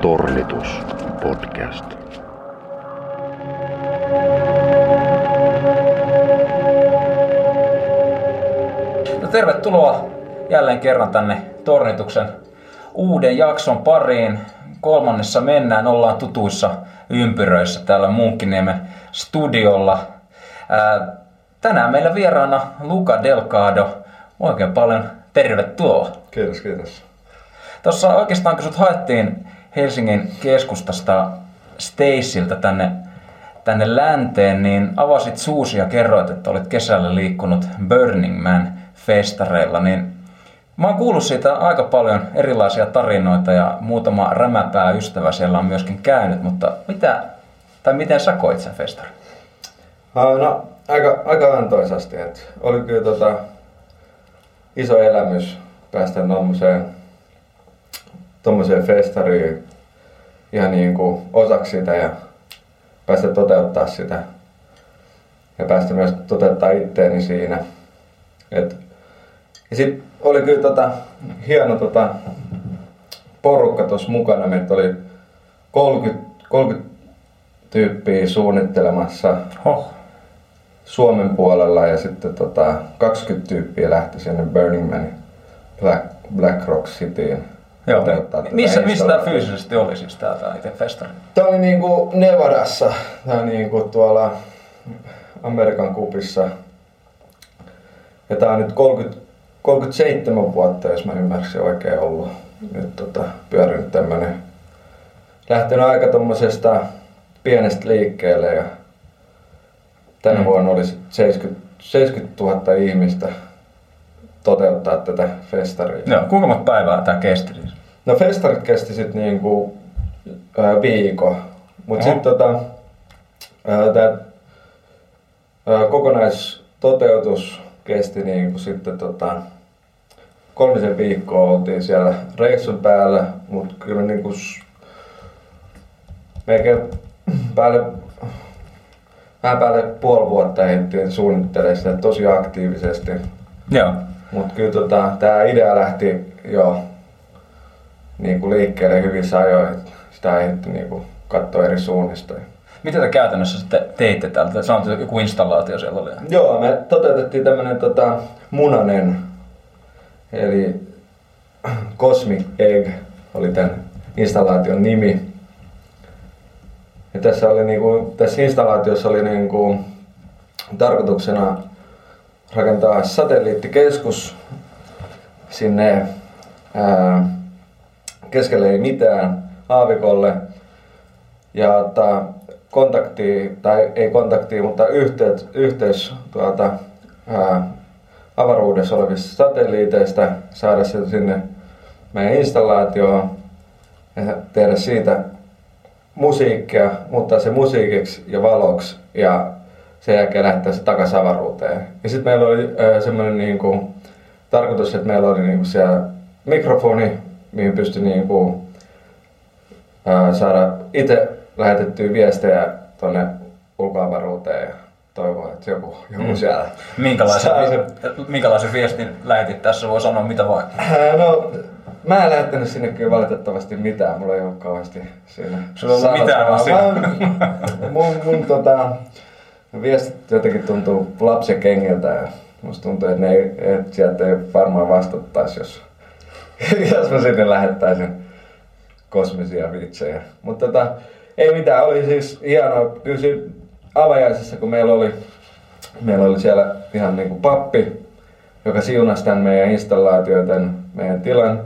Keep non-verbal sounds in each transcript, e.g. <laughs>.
Tornitus podcast. No tervetuloa jälleen kerran tänne Tornituksen uuden jakson pariin. Kolmannessa mennään, ollaan tutuissa ympyröissä täällä Munkkiniemen studiolla. Ää, tänään meillä vieraana Luca Delgado. Oikein paljon tervetuloa. Kiitos, kiitos. Tuossa oikeastaan kun sut haettiin Helsingin keskustasta Stacyltä tänne, tänne länteen, niin avasit suusi ja kerroit, että olit kesällä liikkunut Burning Man festareilla, niin Mä oon kuullut siitä aika paljon erilaisia tarinoita ja muutama rämäpää ystävä siellä on myöskin käynyt, mutta mitä, tai miten sä koit sen festarin? No, aika, aika antoisasti. että oli kyllä tota, iso elämys päästä tommoseen, tommoseen festariin ihan niin kuin osaksi sitä ja päästä toteuttaa sitä. Ja päästä myös toteuttaa itteeni siinä. Et, ja sitten oli kyllä tota, hieno tota, porukka tuossa mukana. Meitä oli 30, 30 tyyppiä suunnittelemassa Hoh. Suomen puolella ja sitten tota, 20 tyyppiä lähti sinne Burning Man Black, Black Rock Cityin. Joo. toteuttaa tätä Missä, missä tämä fyysisesti oli siis tää, tää itse festari? Tämä oli niinku Nevadassa, tää niinku tuolla Amerikan kupissa. Ja tää on nyt 30, 37 vuotta, jos mä ymmärsin oikein ollut. Nyt tota, pyörinyt tämmönen, lähtenyt aika tommosesta pienestä liikkeelle ja tänä Mm. vuonna oli sit 70, 70 000 ihmistä toteuttaa tätä festaria. Joo, kuinka monta päivää tämä kesti siis? No festarit kesti sitten niinku ää, viikon, mutta sitten tota, ää, tää ää, kokonaistoteutus kesti niinku sitten tota, kolmisen viikkoa oltiin siellä reissun päällä, mutta kyllä niinku melkein päälle, vähän päälle puoli vuotta ehdittiin suunnittelemaan sitä tosi aktiivisesti. Joo. Mutta kyllä tota, tämä idea lähti jo niin kuin liikkeelle hyvissä ajoin. että Sitä ehditty niin kuin katsoa eri suunnista. Mitä te käytännössä sitten teitte täältä? Sanoit, että joku installaatio siellä oli. Joo, me toteutettiin tämmönen tota, munanen, eli Cosmic Egg oli tämän installaation nimi. Ja tässä, oli niinku, tässä installaatiossa oli niinku, tarkoituksena rakentaa satelliittikeskus sinne ää, keskelle ei mitään aavikolle ja ottaa kontakti, tai ei kontakti, mutta yhteys, yhteys tuolta ää, avaruudessa olevista satelliiteista, saada se sinne meidän installaatioon ja tehdä siitä musiikkia, muuttaa se musiikiksi ja valoksi ja sen jälkeen lähettää se takaisin avaruuteen. Ja sitten meillä oli semmoinen niinku, tarkoitus, että meillä oli niinku siellä mikrofoni, mihin pystyi niinku, äh, saada itse lähetettyä viestejä tuonne ulkoavaruuteen ja toivoa, että joku, joku Mm. siellä Minkälaisen, saa sen minkälaisen viestin lähetit tässä? Voi sanoa mitä vaan. Ää, No, mä en lähettänyt sinne kyllä valitettavasti mitään, mulla ei ole kauheasti siinä Sulla ei ollut mitään. Mä- mun, mun tota, viestit jotenkin tuntuu lapsen kengiltä ja musta tuntuu, että, ne ei, että sieltä ei varmaan vastattaisi, jos, <laughs> jos mä sinne lähettäisin kosmisia vitsejä. Mutta tota, ei mitään, oli siis hienoa. Kyllä avajaisessa, kun meillä oli, meillä oli siellä ihan niin kuin pappi, joka siunasi tämän meidän installaatioiden, meidän tilan.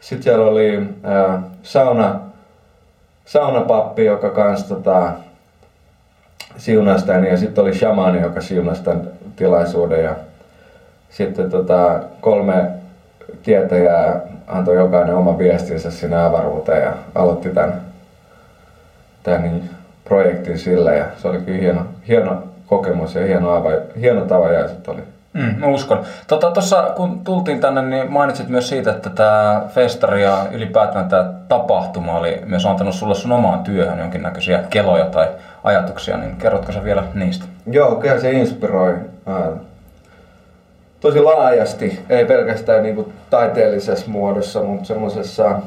Sitten siellä oli ää, sauna, saunapappi, joka kans tota, siunasi tämän. Ja sitten oli shamani, joka siunasi tämän tilaisuuden. Ja sitten tota, kolme tietäjää antoi jokainen oma viestinsä sinne avaruuteen ja aloitti tämän, tämän niin, projektin sillä. Ja se oli kyllä hieno, hieno kokemus ja hieno, ava, hieno avajaiset oli. Mm, mä uskon. Tuossa tota, kun tultiin tänne, niin mainitsit myös siitä, että tämä festari ja ylipäätään tämä tapahtuma oli myös antanut sulle sun omaan työhön jonkinnäköisiä keloja tai ajatuksia, niin kerrotko sä vielä niistä? Joo, kyllä se inspiroi tosi laajasti, ei pelkästään niinku taiteellisessa muodossa, mutta semmoisessa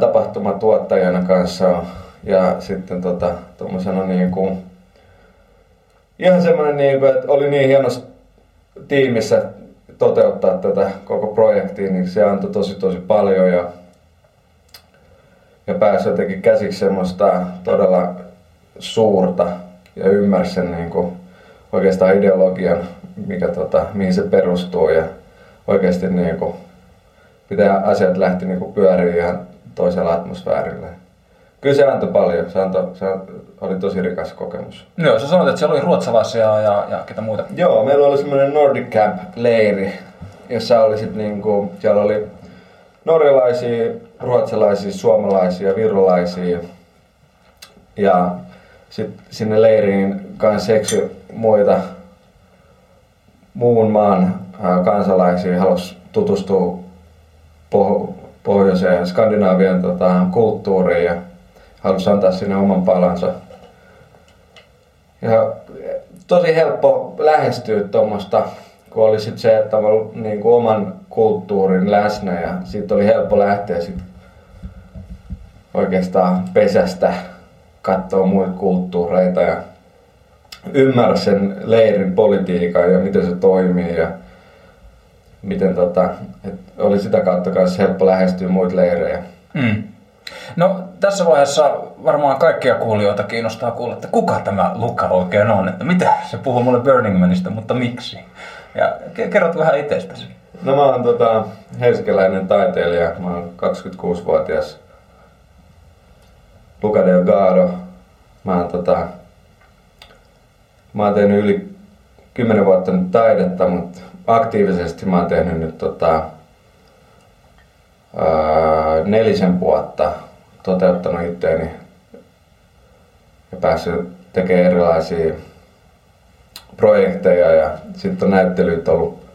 tapahtumatuottajana kanssa ja sitten tota, tuommoisena niin kuin, ihan semmoinen, niin kuin, että oli niin hienossa tiimissä toteuttaa tätä koko projektia, niin se antoi tosi tosi paljon ja, ja pääsi jotenkin käsiksi semmoista todella suurta ja ymmärsi sen niin kuin, oikeastaan ideologian, mikä, tota, mihin se perustuu ja oikeasti niin kuin, miten asiat lähti niin kuin, pyöriin ihan toisella atmosfäärillä. Kyllä se antoi paljon, se, antoi, se oli tosi rikas kokemus. Joo, sä sanoit, että siellä oli ruotsalaisia ja, ja ketä muuta. Joo, meillä oli semmoinen Nordic Camp-leiri, jossa oli sit niinku, siellä oli norjalaisia, ruotsalaisia, suomalaisia, virolaisia. Ja sitten sinne leiriin kanssa eksy muita muun maan kansalaisia, halusi tutustua poh- pohjoiseen Skandinaavian tota, kulttuuriin ja halusi antaa sinne oman palansa. Ja tosi helppo lähestyä tuommoista, kun oli sit se, että niin kuin oman kulttuurin läsnä ja siitä oli helppo lähteä sit oikeastaan pesästä katsoa muita kulttuureita ja ymmärrä sen leirin politiikan ja miten se toimii ja miten tota, et oli sitä kautta myös helppo lähestyä muita leirejä. Mm. No tässä vaiheessa varmaan kaikkia kuulijoita kiinnostaa kuulla, että kuka tämä Luka oikein on, että mitä se puhuu mulle Burning Manista, mutta miksi? Ja kerrot vähän itsestäsi. No mä oon tota, helsinkiläinen taiteilija, mä oon 26-vuotias Luca Delgado. Mä oon, tota, mä oon tehnyt yli 10 vuotta nyt taidetta, mutta aktiivisesti mä oon tehnyt nyt tota, ää, nelisen vuotta toteuttanut itteeni ja päässyt tekemään erilaisia projekteja ja sitten on näyttelyt ollut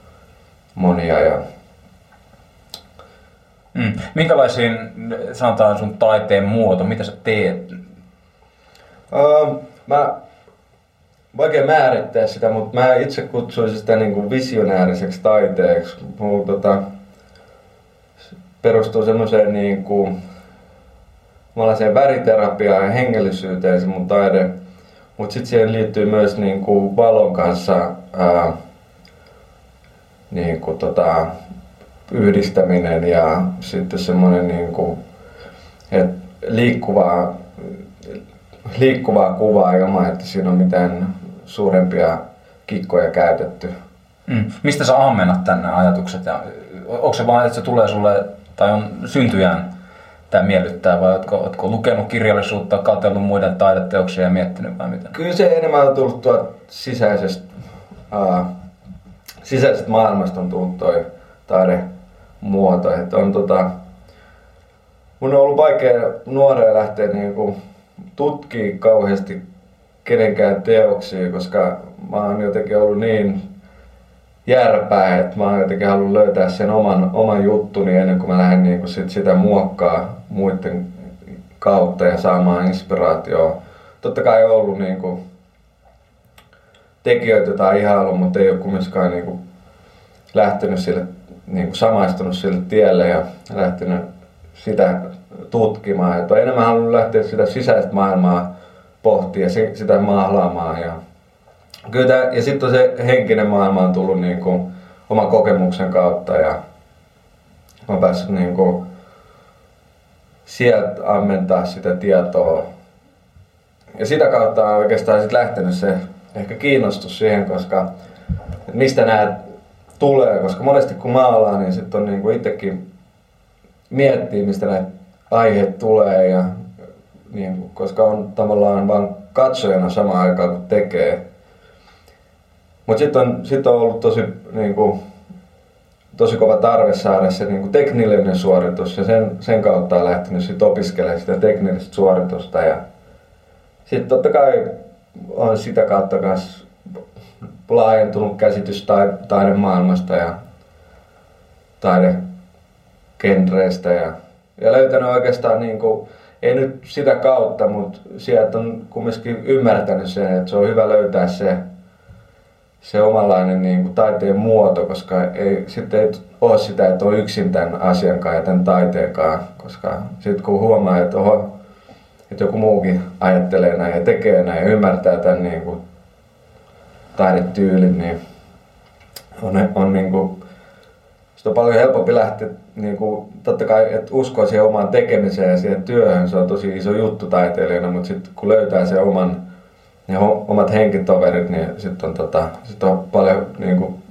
monia ja Mm. Minkälaisiin, sanotaan sun taiteen muoto, mitä sä teet? Uh, mä vaikea määrittää sitä, mutta mä itse kutsuisin sitä niin kuin visionääriseksi taiteeksi. Mulla tota, perustuu semmoiseen niin kuin, väriterapiaan ja hengellisyyteen se mun taide. Mutta sitten siihen liittyy myös niin kuin valon kanssa ää, niin kuin tota, yhdistäminen ja sitten semmoinen niin kuin, liikkuvaa, liikkuvaa kuvaa ilman, että siinä on mitään suurempia kikkoja käytetty. Mm. Mistä sä ammennat tänne ajatukset? Ja, onko se vaan, että se tulee sulle, tai on syntyjään tämä miellyttää, vai oletko, oletko lukenut kirjallisuutta, katsellut muiden taideteoksia ja miettinyt vai mitä? Kyllä se enemmän on tullut tuolta sisäisestä, uh, sisäisestä maailmasta on tullut toi taidemuoto. Että on tota, mun on ollut vaikea nuoreen lähteä niinku tutkimaan kauheasti kenenkään teoksia, koska mä oon jotenkin ollut niin järpää, että mä oon jotenkin halunnut löytää sen oman, oman juttuni ennen kuin mä lähden niin kuin sit sitä muokkaa muiden kautta ja saamaan inspiraatioa. Totta kai on ollut niin kuin tekijöitä tai ihailu, mutta ei ole kumminkaan niin kuin lähtenyt sille, niin kuin samaistunut sille tielle ja lähtenyt sitä tutkimaan. Että enemmän halunnut lähteä sitä sisäistä maailmaa pohtia sitä mahlaamaan. Ja, kyllä tämä, ja sitten se henkinen maailma on tullut niin kuin oman kokemuksen kautta ja on päässyt niin kuin sieltä ammentaa sitä tietoa. Ja sitä kautta on oikeastaan sit lähtenyt se ehkä kiinnostus siihen, koska mistä nämä tulee, koska monesti kun maalaa, niin sitten on niin kuin itsekin miettii, mistä näitä aiheet tulee ja niin, koska on tavallaan vain katsojana samaan aikaan kun tekee. Mutta sitten on, sit on ollut tosi, niin kuin, tosi kova tarve saada se niin kuin teknillinen suoritus ja sen, sen kautta on lähtenyt sit opiskelemaan sitä teknillistä suoritusta. Ja sitten totta kai on sitä kautta myös laajentunut käsitys taidemaailmasta ja taidekenreistä ja, ja löytänyt oikeastaan niin kuin, ei nyt sitä kautta, mutta sieltä on kumminkin ymmärtänyt sen, että se on hyvä löytää se se omanlainen niin kuin taiteen muoto, koska ei, sitten ei ole sitä, että on yksin tämän asian kanssa ja tämän taiteenkaan, koska sitten kun huomaa, että, oho, että joku muukin ajattelee näin ja tekee näin ja ymmärtää tämän niin kuin taidetyylin, niin on, on niin kuin, sitten on paljon helpompi lähteä, niin kuin, totta kai, että uskoo siihen omaan tekemiseen ja siihen työhön, se on tosi iso juttu taiteilijana, mutta sitten kun löytää sen oman, ne omat henkitoverit, niin sitten on, tota, sit on paljon, niin kuin,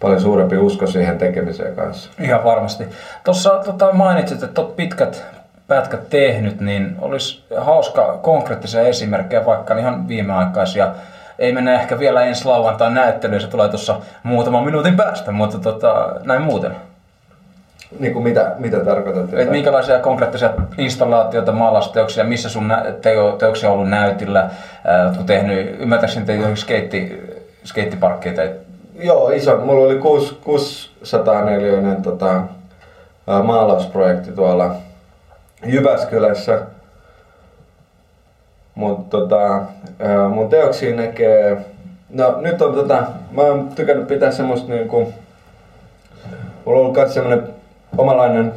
paljon suurempi usko siihen tekemiseen kanssa. Ihan varmasti. Tuossa tota, mainitsit, että olet pitkät pätkät tehnyt, niin olisi hauska konkreettisia esimerkkejä, vaikka ihan viimeaikaisia ei mennä ehkä vielä ensi lauantain näyttelyyn, se tulee tuossa muutaman minuutin päästä, mutta tota, näin muuten. Niin kuin mitä, mitä tarkoitat? Et minkälaisia konkreettisia installaatioita, maalausteoksia, missä sun teo, teoksia on ollut näytillä, oletko tehnyt, ymmärtääkseni teitä skeitti, skeittiparkkeita? Joo, iso. Mulla oli 600 neliöinen tota, maalausprojekti tuolla Jyväskylässä – mutta tota, mun teoksia näkee... No nyt on tota, mä oon tykännyt pitää semmoista niinku... Mulla on ollut myös semmonen omalainen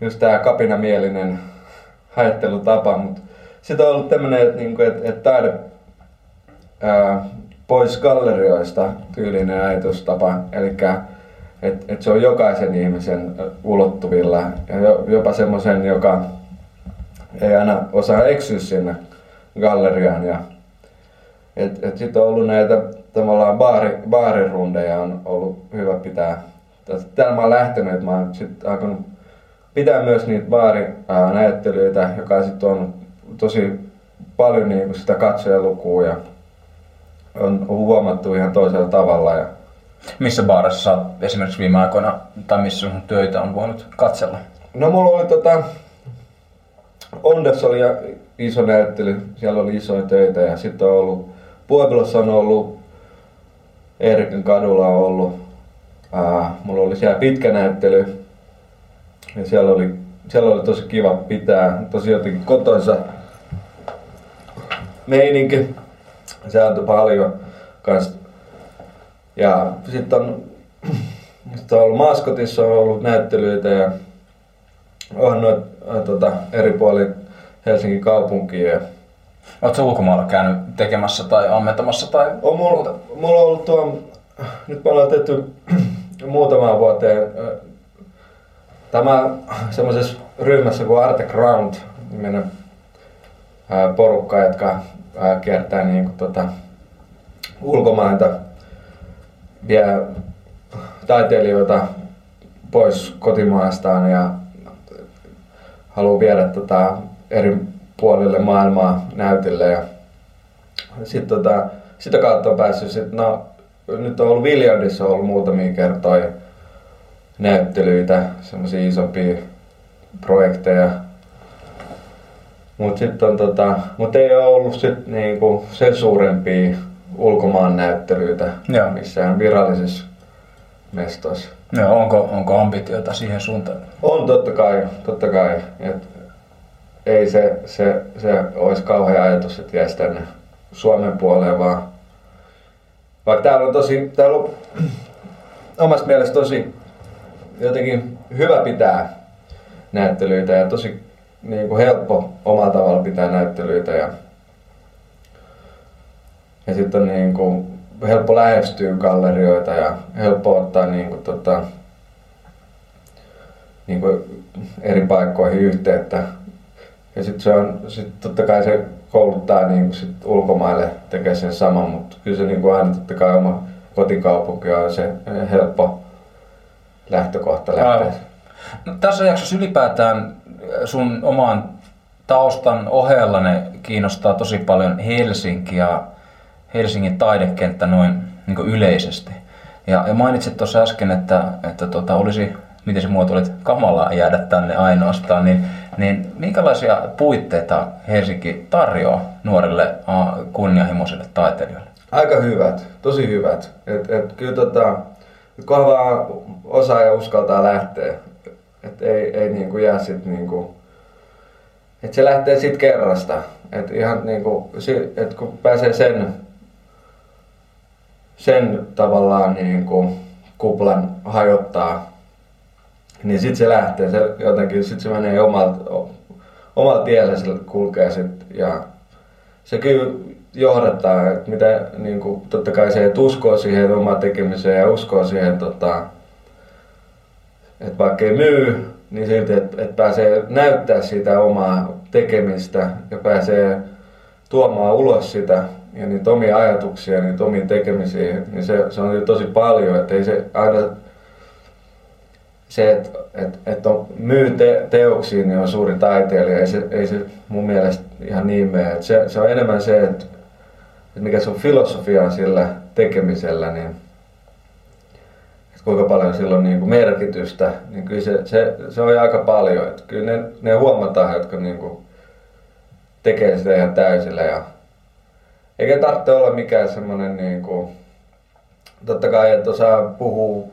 just tää kapinamielinen ajattelutapa, mutta sitten on ollut tämmönen, että niinku, et, et taide ää, pois gallerioista tyylinen ajatustapa. Eli että et se on jokaisen ihmisen ulottuvilla ja jopa semmoisen, joka ei aina osaa eksyä sinne galleriaan. Ja, et, et sitten on ollut näitä tavallaan baari, baarirundeja on ollut hyvä pitää. Täällä mä oon lähtenyt, että mä oon sitten alkanut pitää myös niitä baarinäyttelyitä, joka sitten on tosi paljon niin sitä katsojalukua ja on huomattu ihan toisella tavalla. Ja missä baarissa sä esimerkiksi viime aikoina, tai missä sun töitä on voinut katsella? No mulla oli tota, Ondas oli iso näyttely, siellä oli isoja töitä ja sitten on ollut, Pueblossa on ollut, Erikin kadulla on ollut, ää, mulla oli siellä pitkä näyttely. Ja siellä oli, siellä oli tosi kiva pitää, tosi jotenkin kotoisa meininki, se antoi paljon kans. Ja sitten on, sit on ollut Maskotissa on ollut näyttelyitä ja on noit, tota, eri puoli Helsingin kaupunkiin. Ja Oletko ulkomailla käynyt tekemässä tai ammentamassa? Tai... On mulla, mulla on ollut tuo, nyt me ollaan tehty <clears throat> muutamaan vuoteen tämä semmoisessa ryhmässä kuin Arte Ground, nimenen porukka, jotka kiertää niin kuin, tota, ulkomailta, vie taiteilijoita pois kotimaastaan ja haluaa viedä tota, eri puolille maailmaa näytille. Ja sit, tota, sitä kautta on päässyt, sit, no, nyt on ollut Viljardissa on ollut muutamia kertoja näyttelyitä, semmoisia isompia projekteja. Mutta sitten on tota, mut ei ole ollut sit niinku sen suurempia ulkomaan näyttelyitä Joo. missään virallisissa mestoissa. Joo, onko, onko ambitioita siihen suuntaan? On totta kai, totta kai. Et ei se, se, se olisi kauhea ajatus, että jäisi tänne Suomen puoleen, vaan vaikka täällä on tosi, täällä on <clears throat> omasta mielestä tosi jotenkin hyvä pitää näyttelyitä ja tosi niin kuin helppo omalla tavalla pitää näyttelyitä ja, ja sitten on niin kuin helppo lähestyä gallerioita ja helppo ottaa niin kuin, tota, niin kuin eri paikkoihin yhteyttä ja sitten se on, sit totta kai se kouluttaa niin sit ulkomaille tekee sen saman, mutta kyllä se niin kuin aina totta kai oma kotikaupunki on se helppo lähtökohta lähteä. No, tässä jaksossa ylipäätään sun oman taustan ohella ne kiinnostaa tosi paljon Helsinki ja Helsingin taidekenttä noin niin yleisesti. Ja, ja mainitsit tuossa äsken, että, että tota, olisi, miten se muotoilit, kamalaa jäädä tänne ainoastaan, niin niin minkälaisia puitteita Helsinki tarjoaa nuorille kunnianhimoisille taiteilijoille? Aika hyvät, tosi hyvät. Et, et, kyllä tota, kunhan osaa ja uskaltaa lähteä. Et ei, ei niinku jää sit niinku, et se lähtee sit kerrasta. Et ihan niinku, et kun pääsee sen sen tavallaan niin kuin kuplan hajottaa, niin sitten se lähtee, se jotenkin, sitten se menee omalta, omalla tiellä se kulkee sit, ja se kyllä johdattaa, että mitä niin kuin, totta kai se, että uskoo siihen omaan tekemiseen ja uskoo siihen, tota, että vaikka ei myy, niin silti, että, että pääsee näyttää sitä omaa tekemistä ja pääsee tuomaan ulos sitä ja niitä omia ajatuksia, niitä omia tekemisiä, niin se, se on tosi paljon, että ei se aina se, että et, et on, myy te, teoksia, niin on suuri taiteilija. Ei se, ei se mun mielestä ihan niin mene. Et se, se on enemmän se, että et mikä se on filosofia sillä tekemisellä, niin että kuinka paljon sillä on niin kuin merkitystä, niin kyllä se, se, se on aika paljon. Et kyllä ne, ne huomataan, jotka niin kuin tekee sitä ihan täysillä. Ja, eikä tarvitse olla mikään semmoinen, niin kuin, totta kai, että osaa puhua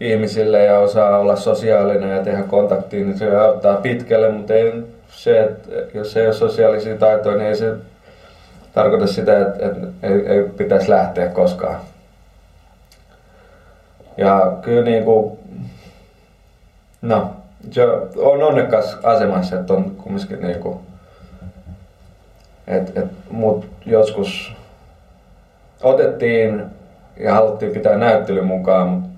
ihmisille ja osaa olla sosiaalinen ja tehdä kontaktiin, niin se auttaa pitkälle, mutta ei se, että jos ei ole sosiaalisia taitoja, niin ei se tarkoita sitä, että, että ei, ei pitäisi lähteä koskaan. Ja kyllä niin kuin, no, se on onnekas asemassa, että on kumminkin niin kuin, että, että mut joskus otettiin ja haluttiin pitää näyttely mukaan,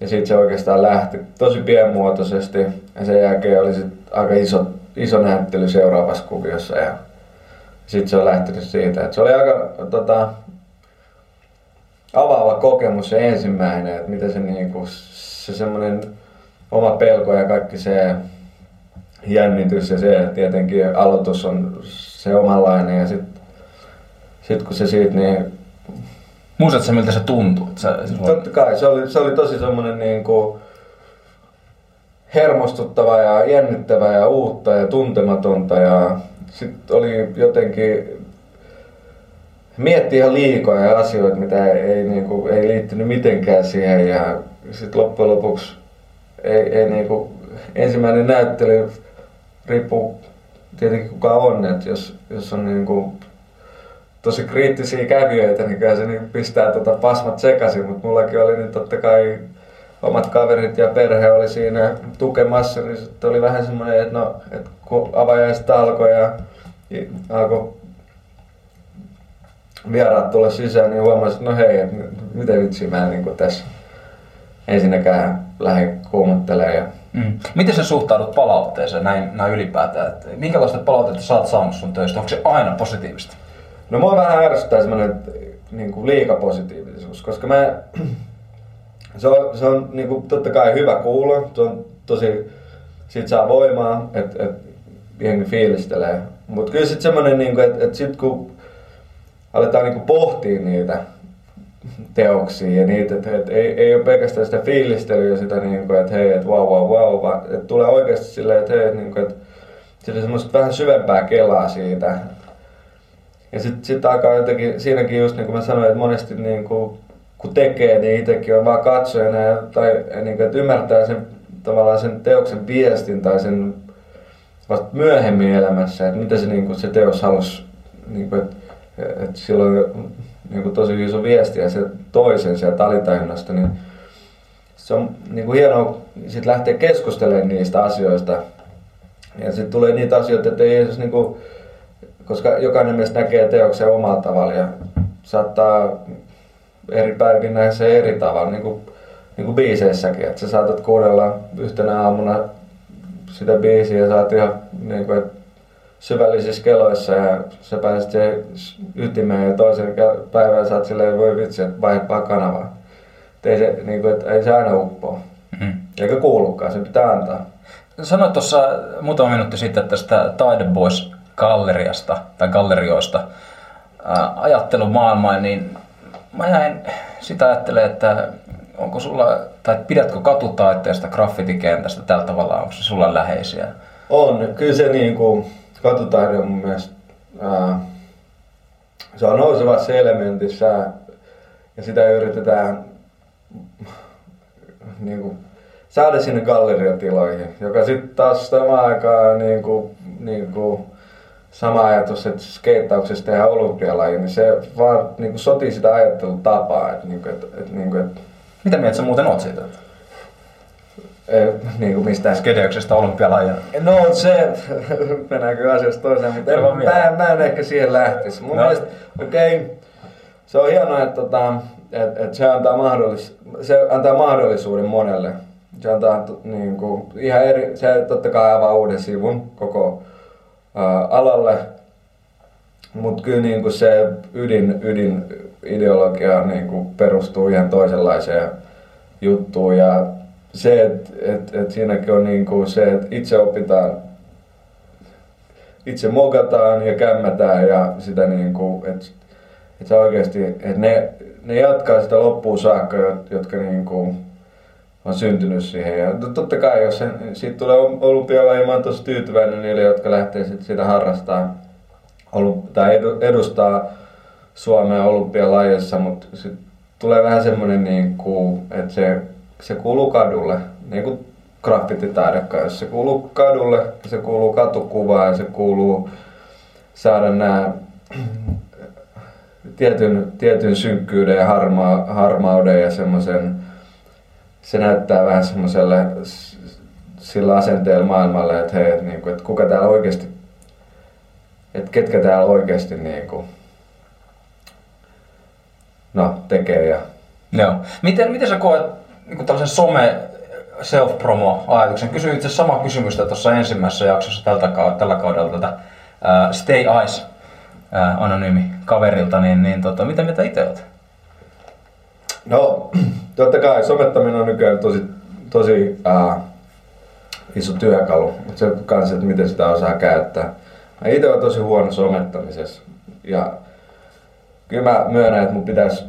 ja sitten se oikeastaan lähti tosi pienmuotoisesti. Ja sen jälkeen oli sit aika iso, iso näyttely seuraavassa kuviossa. Ja sitten se on lähtenyt siitä, että se oli aika tota, avaava kokemus se ensimmäinen, että mitä se niinku, se semmoinen oma pelko ja kaikki se jännitys ja se tietenkin aloitus on se omanlainen. Ja sitten sit kun se siitä niin Muistatko sä, miltä se tuntuu? Että sä, siis Totta kai, se oli, se oli tosi semmoinen niin kuin hermostuttava ja jännittävä ja uutta ja tuntematonta ja sitten oli jotenkin mietti ihan liikoja asioita, mitä ei, ei, niin kuin, ei liittynyt mitenkään siihen ja sitten loppujen lopuksi ei, ei niin kuin, ensimmäinen näyttely riippuu tietenkin kuka on, että jos, jos on niin kuin tosi kriittisiä kävijöitä, niin kyllä se niin pistää tota pasmat sekaisin, mutta mullakin oli niin totta kai omat kaverit ja perhe oli siinä tukemassa, niin sitten oli vähän semmoinen, että no, että kun avajaiset alkoi ja alkoi vieraat tulla sisään, niin huomasin, että no hei, että miten vitsi mä niin tässä ensinnäkään lähde kuumottelemaan. Ja... Mm. Miten sä suhtaudut palautteeseen näin, näin ylipäätään? Että minkälaista palautetta oot saanut sun töistä? Onko se aina positiivista? No mua vähän ärsyttää semmoinen niin kuin liikapositiivisuus, koska mä, se on, se on niin kuin, totta kai hyvä kuulla, se on tosi, siitä saa voimaa, että et, jengi fiilistelee. Mutta kyllä sitten semmoinen, niin että et sit kun aletaan niin kuin pohtia niitä teoksia ja niitä, että et, ei, ei ole pelkästään sitä fiilistelyä sitä, niin kuin, että hei, että wow, wow, wow, vaan että tulee oikeasti silleen, että hei, niin kuin, että sillä semmoista vähän syvempää kelaa siitä, ja sitten sit alkaa jotenkin, siinäkin just niin kuin mä sanoin, että monesti niin kuin, kun tekee, niin itsekin on vaan katsojana ja, tai niin kuin, että ymmärtää sen tavallaan sen teoksen viestin tai sen vasta myöhemmin elämässä, että mitä se, niin kuin, se teos halusi, niin kuin, että, että silloin niin kuin, tosi iso viesti ja se toisen sieltä alitajunnasta, niin se on niin kuin hienoa sit lähteä keskustelemaan niistä asioista. Ja sitten tulee niitä asioita, että ei edes niin kuin, koska jokainen meistä näkee teoksen omalla tavalla ja saattaa eri päivin nähdä se eri tavalla, niin kuin, niin kuin biiseissäkin. Että sä saatat kuunnella yhtenä aamuna sitä biisiä ja saat ihan niin kuin, syvällisissä keloissa ja sä pääset siihen ytimeen ja toisen päivän saat silleen, voi vitsi, että vaihdepaa kanavaa. ei se, niin kuin, että ei se aina uppoa. Mm-hmm. Eikä kuulukaan, se pitää antaa. Sanoit tuossa muutama minuutti sitten tästä Taideboys galleriasta tai gallerioista ajattelumaailmaa, niin mä jäin sitä ajattelemaan, että onko sulla, tai pidätkö katutaiteesta, graffitikentästä tällä tavalla, onko se sulla läheisiä? On, kyllä se niin kuin, katutaide on mun mielestä, ää, se on nousevassa elementissä ja sitä yritetään niin kuin, saada sinne galleriatiloihin, joka sitten taas samaan aikaan niin kuin, niin kuin, sama ajatus, että skeittauksesta tehdään olympialaji, niin se vaan niin kuin sotii sitä ajattelutapaa. Että, niin kuin, että, että, niin kuin, että, Mitä mieltä sä muuten oot siitä? eh, niin kuin mistä Skedeyksestä olympialajina. No se, <laughs> mennäänkö asiasta toiseen, mutta en, mä, mä en ehkä siihen lähtisi. Mun No. mielestä, okei, okay, se on hienoa, että, tota, että, että se, antaa mahdollis, se antaa mahdollisuuden monelle. Se antaa niin kuin, ihan eri, se totta kai avaa uuden sivun koko alalle, mutta kyllä niin kuin se ydin, ydin ideologia niin kuin perustuu ihan toisenlaiseen juttuun. Ja se, että et, et siinäkin on niin kuin se, että itse opitaan, itse mokataan ja kämmätään ja sitä niin kuin, että et oikeasti, että ne, ne jatkaa sitä loppuun saakka, jot- jotka niin kuin on syntynyt siihen. Ja to- totta kai, jos se, siitä tulee olympialaji, mä oon tosi tyytyväinen niille, jotka lähtee sit sitä harrastaa tai edu- edustaa Suomea olympialajissa, mutta sit tulee vähän semmoinen, niin että se, se kuuluu kadulle, niin kuin graffititaidekaan. Se kuuluu kadulle, se kuuluu katukuvaan ja se kuuluu saada nämä <clears throat> tietyn, tietyn synkkyyden ja harma, harmauden ja semmoisen, se näyttää vähän semmoiselle sillä asenteella maailmalle, että hei, että, niinku, että kuka täällä oikeasti, että ketkä täällä oikeasti niinku, no, tekee ja Joo. Miten, miten sä koet niin tällaisen some self-promo-ajatuksen? Kysyin itse samaa kysymystä tuossa ensimmäisessä jaksossa tältä, tällä kaudella tältä uh, Stay Ice uh, anonyymi kaverilta, niin, niin tota, mitä mitä itse oot? No, <clears throat> totta kai somettaminen on nykyään tosi, tosi ää, iso työkalu, mutta se kanssa, että miten sitä osaa käyttää. Mä itse olen tosi huono somettamisessa ja kyllä mä myönnän, että mun pitäisi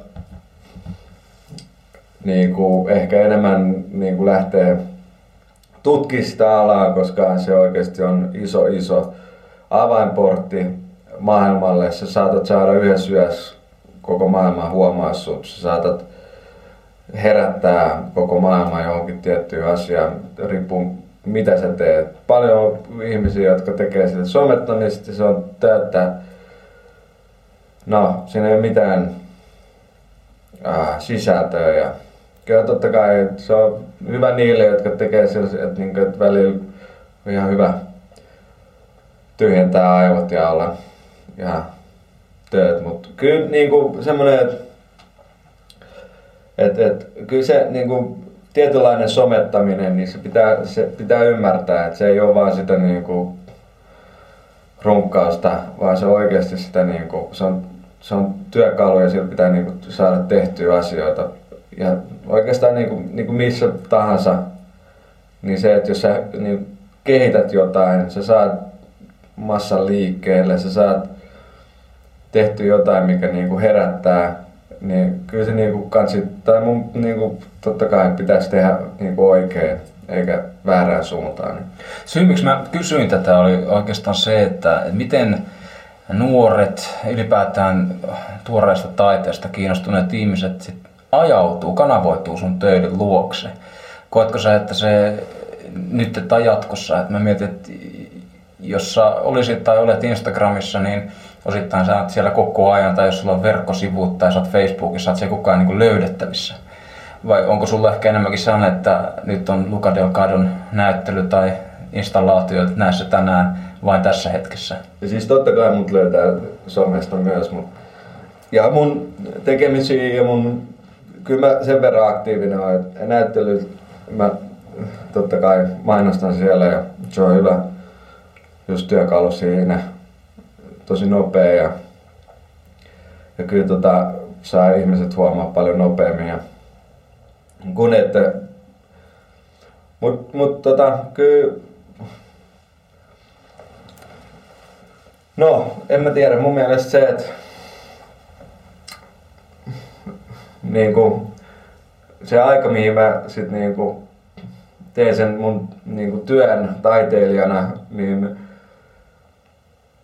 niinku, ehkä enemmän niinku, lähteä tutkimaan sitä alaa, koska se oikeasti on iso, iso avainportti maailmalle. Sä saatat saada yhdessä yössä koko maailman huomaa sut. Sä saatat herättää koko maailman johonkin tiettyyn asiaan, riippuu mitä sä teet. Paljon on ihmisiä, jotka tekee sitä somettamista, se on täyttä, no siinä ei ole mitään äh, sisältöä ja kyllä totta kai se on hyvä niille, jotka tekee sellaisia, että, niinku, että välillä on ihan hyvä tyhjentää aivot ja olla ihan tööt, mutta kyllä niinku semmoinen, että et, et, kyllä se niinku, tietynlainen somettaminen, niin se pitää, se pitää ymmärtää, että se ei ole vaan sitä niinku, runkkausta, vaan se oikeasti sitä, niinku, se, on, se on työkalu ja sillä pitää niinku, saada tehtyä asioita. Ja oikeastaan niinku, niinku missä tahansa, niin se, että jos sä niinku, kehität jotain, sä saat massan liikkeelle, sä saat tehty jotain, mikä niinku herättää, niin kyllä se niinku kansi, tai mun niinku, totta kai pitäisi tehdä niinku oikein, eikä väärään suuntaan. Niin. Syy, miksi mä kysyin tätä, oli oikeastaan se, että miten nuoret, ylipäätään tuoreesta taiteesta kiinnostuneet ihmiset sit ajautuu, kanavoituu sun töiden luokse. Koetko sä, että se nyt tai jatkossa, että mä mietin, että jos sä olisit tai olet Instagramissa, niin osittain sä oot siellä koko ajan, tai jos sulla on verkkosivut tai sä oot Facebookissa, oot koko ajan niin löydettävissä. Vai onko sulla ehkä enemmänkin sellainen, että nyt on Luca Delgadon näyttely tai installaatio näissä tänään vain tässä hetkessä? Ja siis totta kai mut löytää somesta myös. Mut. Ja mun tekemisiä ja mun, kyllä mä sen verran aktiivinen olen, että näyttely, mä totta kai mainostan siellä ja se on hyvä just työkalu siinä. Tosi nopea ja, ja kyllä tota, saa ihmiset huomaa paljon nopeammin. Ja, kun että, mut, mut tota, kyllä No, en mä tiedä. Mun mielestä se, että niinku, se aika, mihin mä sit niinku teen sen mun niinku työn taiteilijana, niin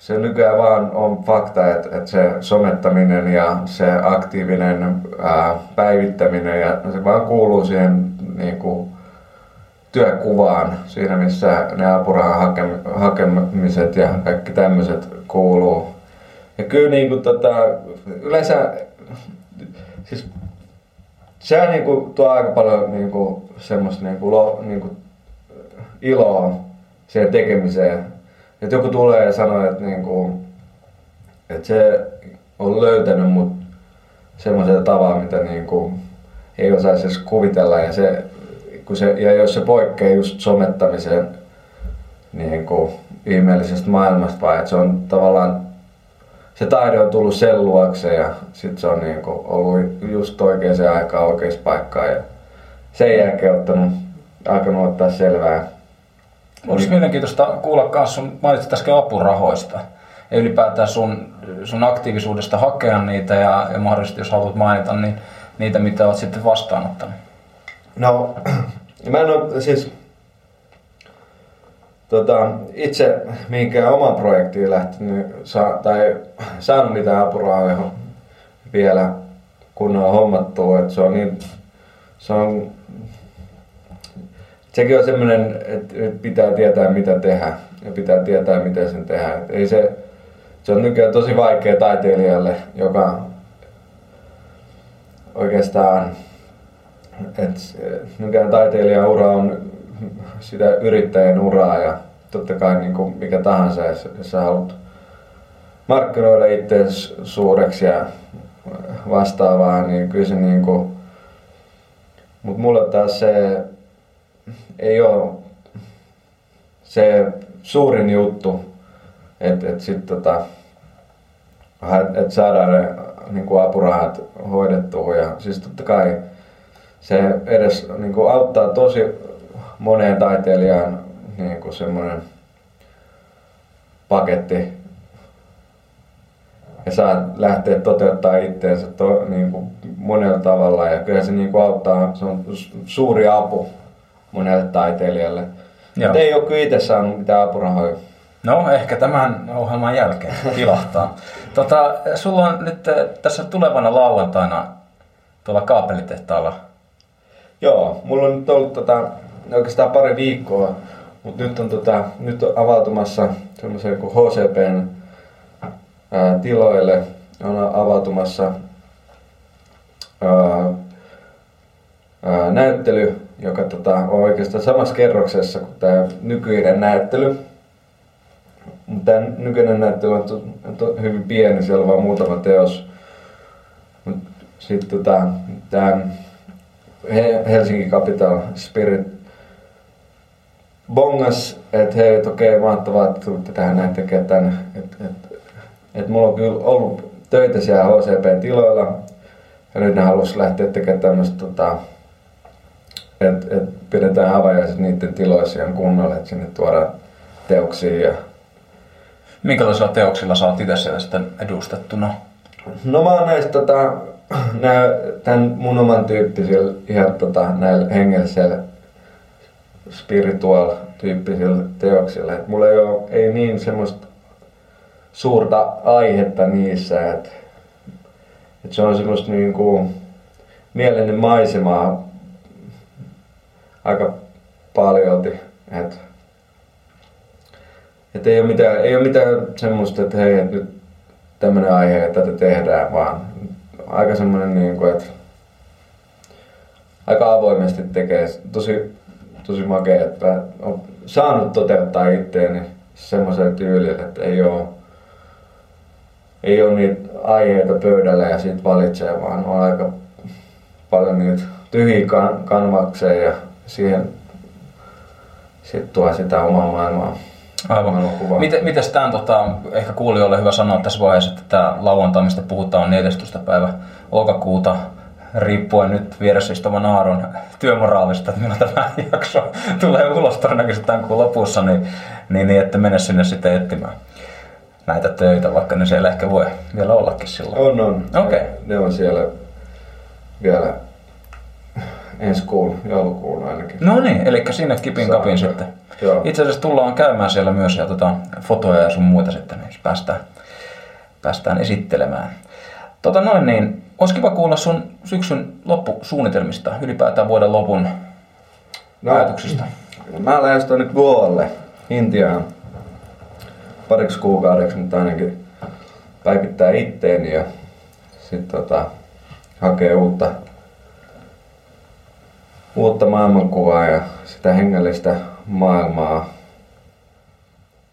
se nykyään vaan on fakta, että, että se somettaminen ja se aktiivinen ää, päivittäminen ja se vaan kuuluu siihen niinku, työkuvaan siinä, missä ne apurahan hakem- hakemiset ja kaikki tämmöiset kuuluu. Ja kyllä niin kuin, tota, yleensä, siis sehän niin kuin, tuo aika paljon niin kuin, semmoista niin kuin, lo, niin kuin, iloa siihen tekemiseen. Että joku tulee ja sanoo, että, niin kuin, että se on löytänyt mut semmoisella tavalla, mitä niin kuin, ei osaisi edes kuvitella. Ja, se, kun se, ja jos se poikkeaa just somettamiseen niin kuin, ihmeellisestä maailmasta, vai että se on tavallaan se taide on tullut sen luokse ja sitten se on niin kuin ollut just oikeaan aikaan oikeassa paikkaan ja sen jälkeen ottanut, alkanut ottaa selvää. Olisi mielenkiintoista kuulla myös sun, mainitsit äsken apurahoista ja ylipäätään sun, sun aktiivisuudesta hakea niitä ja, ja mahdollisesti jos haluat mainita, niin niitä mitä olet sitten vastaanottanut. No, <clears throat> mä en ole siis tota, itse mihinkään oman projektiin lähtenyt saa, tai <clears throat> saanut mitään apurahoja vielä kunnolla hommattua. Että se on niin, se on, sekin on semmoinen, että pitää tietää mitä tehdä ja pitää tietää miten sen tehdä. Et ei se, se on nykyään tosi vaikea taiteilijalle, joka oikeastaan, että nykyään taiteilijan ura on sitä yrittäjän uraa ja totta kai niin kuin mikä tahansa, jos, sä haluat markkinoida itseäsi suureksi ja vastaavaa, niin kyllä se niin kuin, mutta mulle taas se ei ole se suurin juttu, että et sit tota, et saadaan ne niin kuin apurahat hoidettua. Ja siis totta kai se edes niin kuin auttaa tosi moneen taiteilijaan niin kuin semmoinen paketti. Ja saa lähteä toteuttaa itseensä to, niin kuin monella tavalla. Ja kyllä se niin kuin auttaa, se on suuri apu monelle taiteilijalle. Mutta ei ole kyllä itse saanut mitään apurahoja. No, ehkä tämän ohjelman jälkeen kilahtaa. <laughs> tota, sulla on nyt tässä tulevana lauantaina tuolla kaapelitehtaalla. Joo, mulla on nyt ollut tota, oikeastaan pari viikkoa, mutta nyt on, tota, nyt on avautumassa semmoisen kuin HCPn ää, tiloille on avautumassa ää, ää, näyttely, joka tota, on oikeastaan samassa kerroksessa kuin tämä nykyinen näyttely. Tämä nykyinen näyttely on to, to, hyvin pieni, siellä on vain muutama teos. Sitten tota, tämä Helsinki Capital Spirit bongas, että hei, että okei, mahtavaa, että tulitte tähän näin tekemään tänne. Että et, et mulla on kyllä ollut töitä siellä HCP-tiloilla ja nyt ne halusi lähteä tekemään tämmöistä tota, että et pidetään avajaiset niiden tiloissa ihan kunnolla, että sinne tuodaan teoksia ja Minkälaisilla teoksilla sä oot itse siellä sitten edustettuna? No mä oon näistä tota, <clears throat> nää, tämän mun oman tyyppisillä ihan tota, näillä hengellisillä spiritual tyyppisillä teoksilla. Et mulla ei ole ei niin semmoista suurta aihetta niissä, että et se on semmoista niinku mielenne maisemaa aika paljolti. Et, et ei, ole mitään, ei ole mitään semmoista, että hei, et nyt tämmöinen aihe, että tätä tehdään, vaan aika semmoinen, niin kuin, että aika avoimesti tekee. Tosi, tosi makea, että on saanut toteuttaa itteeni semmoisella tyylillä, että ei ole, ei ole niitä aiheita pöydällä ja sitten valitsee, vaan on aika paljon niitä tyhjiä kan- kanvakseja ja siihen sitten tuo sitä omaa maailmaa. Aivan. Miten, mites tämän, tota, ehkä kuulijoille hyvä sanoa tässä vaiheessa, että tämä lauantai, mistä puhutaan, on 14. päivä lokakuuta, riippuen nyt vieressä istuvan Aaron työmoraalista, että milloin tämä <laughs> jakso tulee ulos todennäköisesti tämän kuun lopussa, niin, niin, niin että mene sinne sitten etsimään näitä töitä, vaikka ne siellä ehkä voi vielä ollakin silloin. On, on. Okei. Okay. Ne on siellä vielä ensi kuun, joulukuun ainakin. No niin, eli sinne kipin kapin sitten. Joo. Itse asiassa tullaan käymään siellä myös ja tota, fotoja ja sun muita sitten, niin päästään, päästään esittelemään. Tota noin niin, olisi kiva kuulla sun syksyn loppusuunnitelmista, ylipäätään vuoden lopun no, ajatuksista. mä lähdin tuonne Goalle, Intiaan, pariksi kuukaudeksi nyt ainakin päivittää itteeni ja sitten tota, hakee uutta, uutta maailmankuvaa ja sitä hengellistä maailmaa.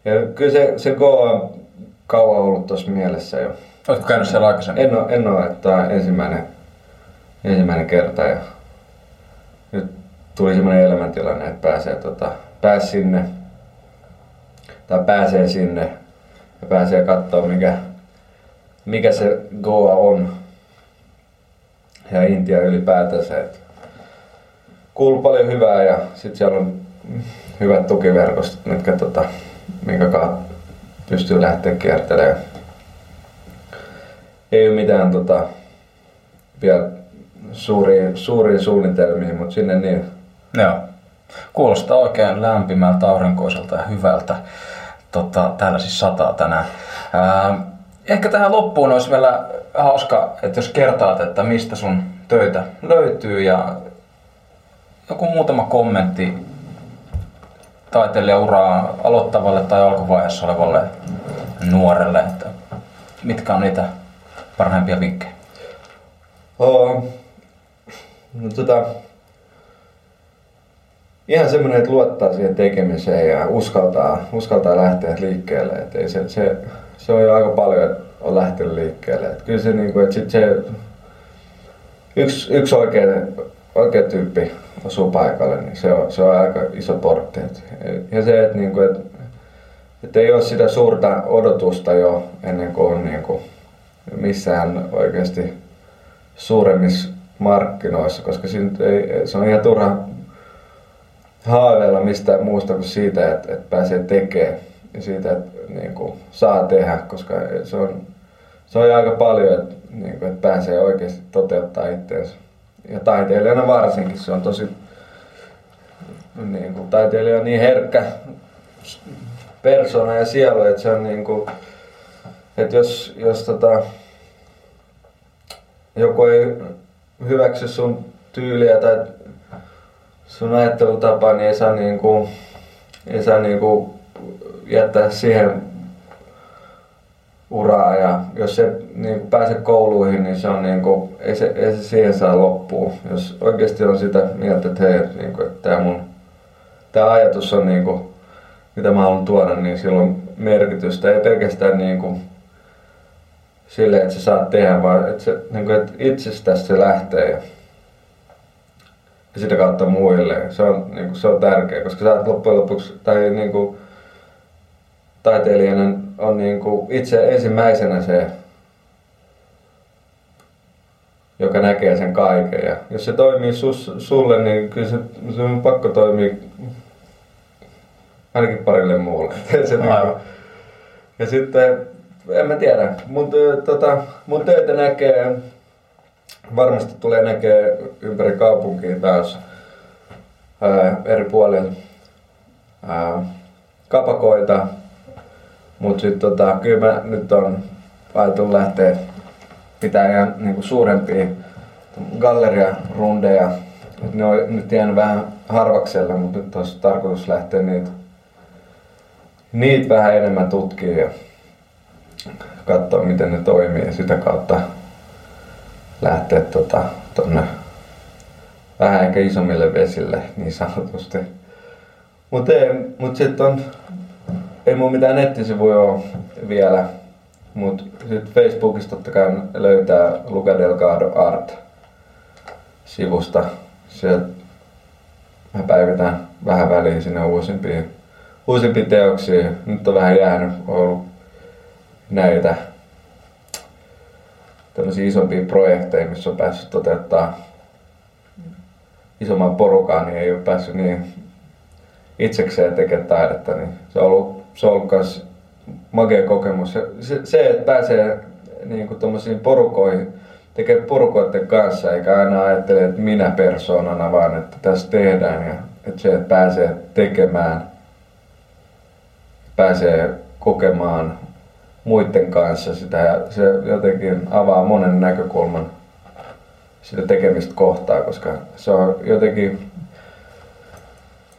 Ja kyllä se, se Go on kauan ollut tuossa mielessä jo. Oletko käynyt siellä aikaisemmin? En ole, en ole että tämä on ensimmäinen, ensimmäinen kerta ja nyt tuli semmoinen elämäntilanne, että pääsee, tota, pääs sinne tai pääsee sinne ja pääsee katsoa mikä, mikä se Goa on ja Intia ylipäätänsä. Et kuuluu paljon hyvää ja sitten siellä on hyvät tukiverkostot, mitkä, tota, minkä kautta pystyy lähteä kiertelemään. Ei ole mitään tota, vielä suuria, suuria suunnitelmia, mutta sinne niin. Joo. Kuulostaa oikein lämpimältä, aurinkoiselta ja hyvältä. Tota, täällä siis sataa tänään. Ää, ehkä tähän loppuun olisi vielä hauska, että jos kertaat, että mistä sun töitä löytyy ja joku muutama kommentti taiteilijauraa aloittavalle tai alkuvaiheessa olevalle nuorelle, että mitkä on niitä parhaimpia vinkkejä? Oh, no, tota, ihan semmoinen, että luottaa siihen tekemiseen ja uskaltaa, uskaltaa lähteä liikkeelle. Et ei se, se, se, on jo aika paljon, että on lähtenyt liikkeelle. Et kyllä se, niin kuin, että sit se yksi, yksi oikea, oikea tyyppi osuu paikalle, niin se on, se on aika iso portti. Et, ja se, että, niin kuin, että, että ei ole sitä suurta odotusta jo ennen kuin on niin kuin, missään oikeasti suuremmissa markkinoissa, koska ei, se on ihan turha haaveilla mistään muusta kuin siitä, että, että pääsee tekemään ja siitä, että niin kuin, saa tehdä, koska se on, se on aika paljon, että, niin kuin, että pääsee oikeasti toteuttaa itseensä. Ja taiteilijana varsinkin se on tosi, niin kuin, taiteilija on niin herkkä persona ja sielu, että se on niin kuin, että jos, jos tota, joku ei hyväksy sun tyyliä tai sun ajattelutapaa, niin ei saa, niinku, ei saa niinku jättää siihen uraa ja jos se niinku pääse kouluihin, niin se on niinku, ei, se, ei se siihen saa loppua. Jos oikeasti on sitä mieltä, että hei, niinku, että tämä mun tämä ajatus on niinku, mitä mä haluan tuoda, niin sillä on merkitystä. Ei pelkästään niinku, sille, että sä saat tehdä, vaan että, se, niin kuin, että itsestäsi se lähtee ja, ja sitä kautta muille. Se on, niin kuin, se on tärkeä, koska sä oot loppujen lopuksi, tai niin kuin, taiteilijana on niin kuin, itse ensimmäisenä se, joka näkee sen kaiken. Ja jos se toimii sus, sulle, niin kyllä se, se on pakko toimia ainakin parille muulle. <laughs> se, niin kuin, ja sitten en mä tiedä. Mun, tota, mun töitä näkee, varmasti tulee näkee ympäri kaupunkia taas ää, eri puolilla ää, kapakoita. Mutta sitten tota, kyllä mä nyt on ajatellut lähteä pitää ihan niinku suurempia galleriarundeja. Et ne on nyt jäänyt vähän harvakselle, mutta nyt olisi tarkoitus lähteä niitä, niitä vähän enemmän tutkimaan katsoa miten ne toimii ja sitä kautta lähteä tota, tonne vähän ehkä isommille vesille niin sanotusti. Mutta mut sitten on, ei mun mitään nettisivuja ole vielä, mutta sitten Facebookista totta kai löytää Luca Delgado Art sivusta. Sieltä mä päivitän vähän väliin sinne uusimpia, uusimpia teoksia. Nyt on vähän jäänyt, ollut näitä tämmöisiä isompia projekteja, missä on päässyt toteuttaa isomman porukaan, niin ei ole päässyt niin itsekseen tekemään taidetta, niin se on ollut, myös magea kokemus. se, se, että pääsee niin kuin porukoihin, tekee porukoiden kanssa, eikä aina ajattele, että minä persoonana, vaan että tässä tehdään ja että se, että pääsee tekemään, pääsee kokemaan muiden kanssa sitä ja se jotenkin avaa monen näkökulman sitä tekemistä kohtaa, koska se on jotenkin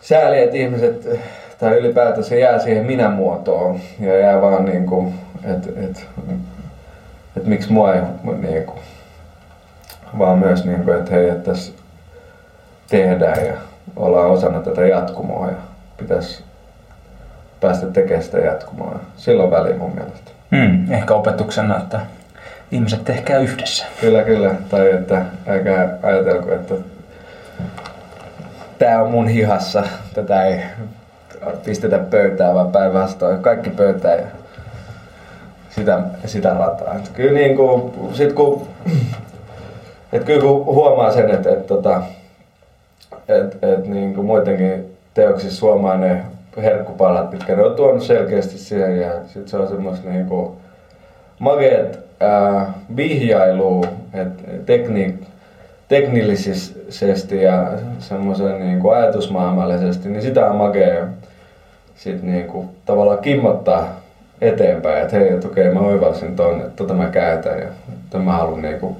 sääli, että ihmiset tai ylipäätänsä jää siihen minä-muotoon ja jää vaan niin kuin, että et, et miksi mua ei niin kuin, vaan myös niin kuin, että hei, että tässä tehdään ja ollaan osana tätä jatkumoa ja pitäisi päästä tekemään sitä jatkumoa. Silloin väliin mun mielestä. Hmm, ehkä opetuksena, että ihmiset tehkää yhdessä. Kyllä, kyllä. Tai että älkää ajatelko, että tämä on mun hihassa, tätä ei pistetä pöytään, vaan päinvastoin kaikki pöytään ja sitä, sitä rataa. Et kyllä niin kuin, sit kun, et kyllä kun huomaa sen, että et, tota, et, et niin kuin muidenkin teoksissa huomaa ne herkkupalat, mitkä ne on tuonut selkeästi siihen ja sit se on semmoista niin kuin mageet äh, vihjailu, että teknillisesti ja semmoisen niin ajatusmaailmallisesti, niin sitä on makea sit niin kuin, tavallaan kimmottaa eteenpäin, että hei, että okei, mä oivalsin ton, että tota mä käytän ja tota mä haluan niin kuin,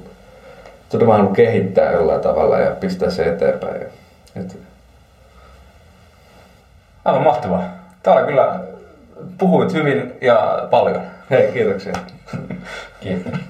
tota mä haluan kehittää jollain tavalla ja pistää se eteenpäin. Ja, et, Aivan mahtavaa. Tää oli kyllä, puhuit hyvin ja paljon. hei, kiitoksia. <laughs> Kiitos.